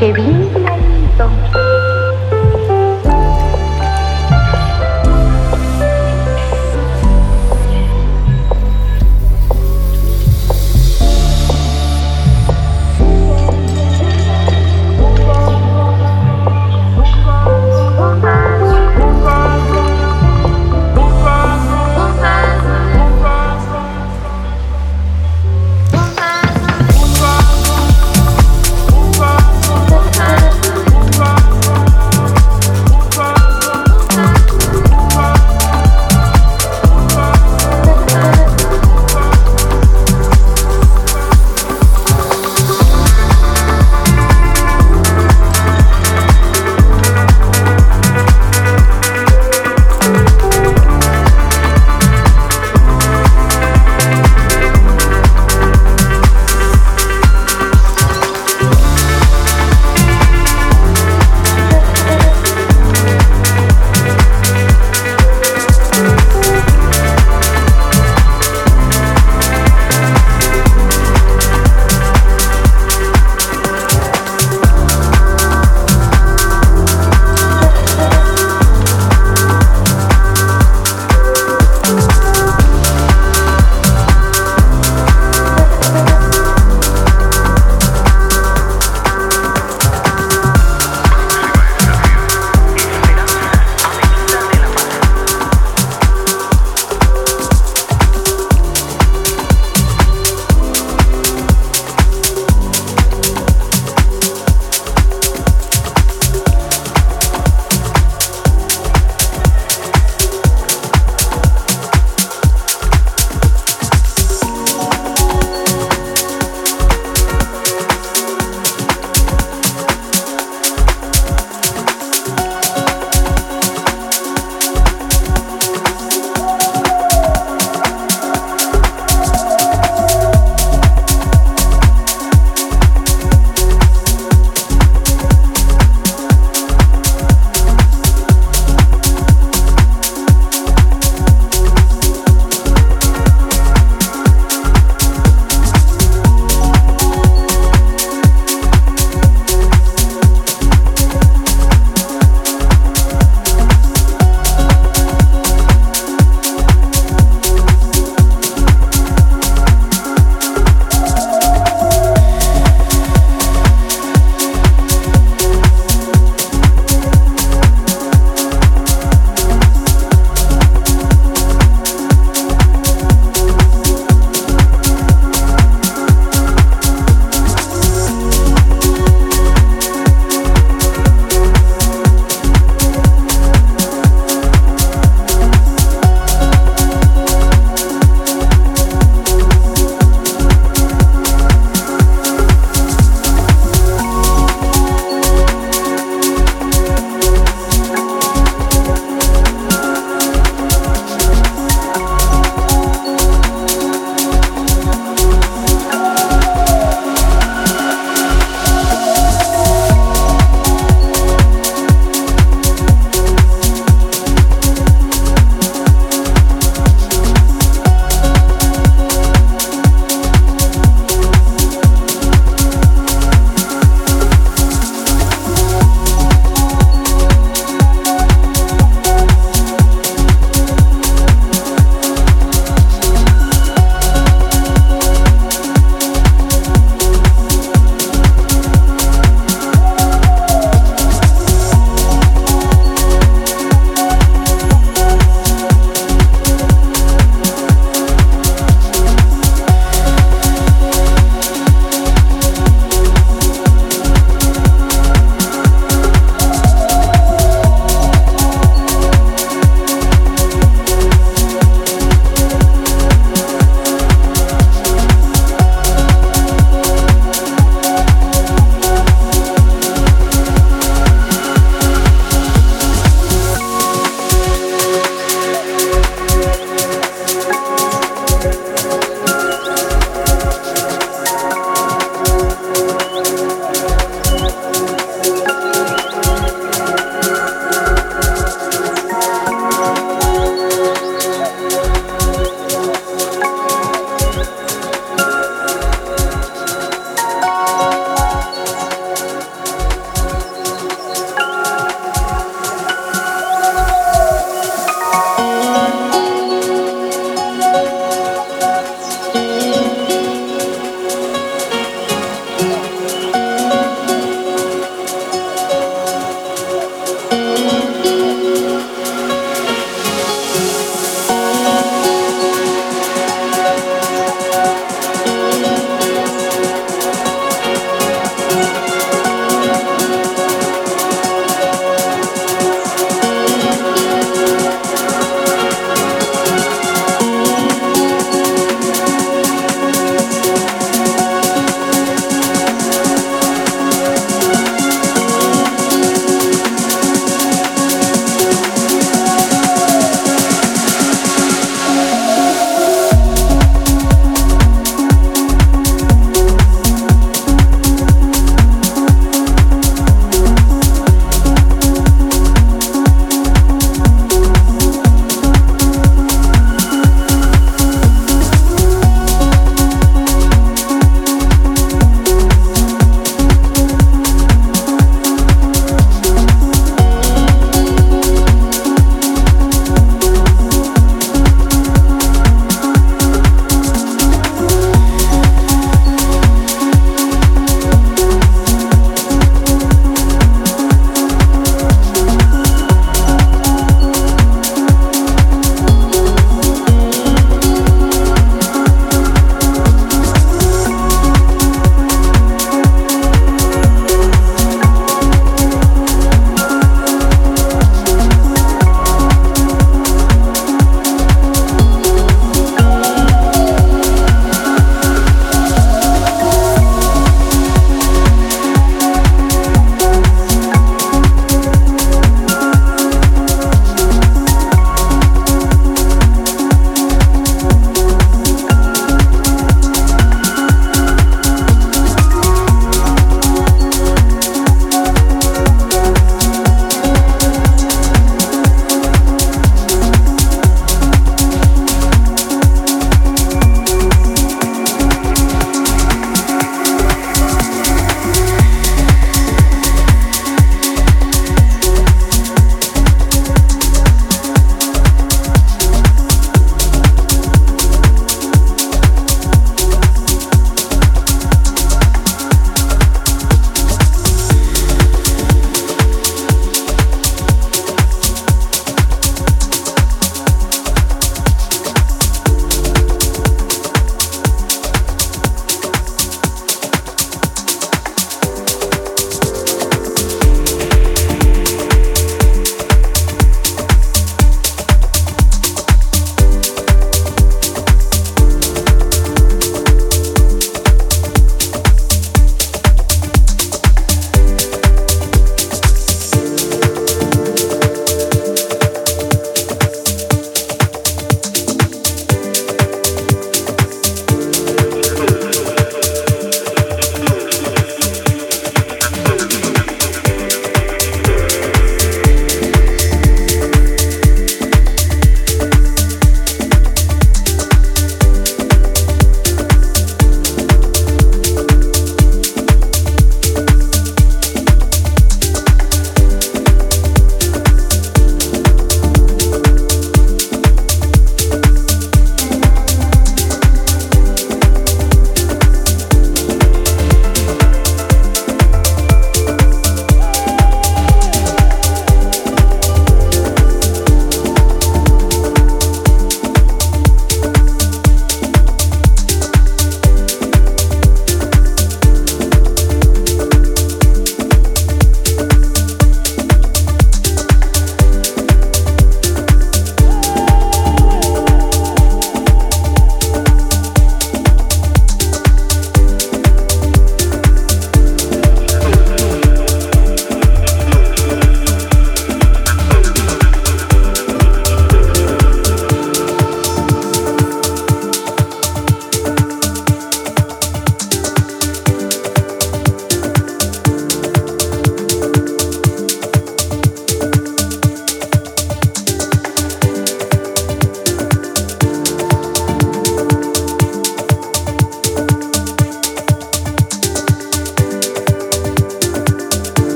Te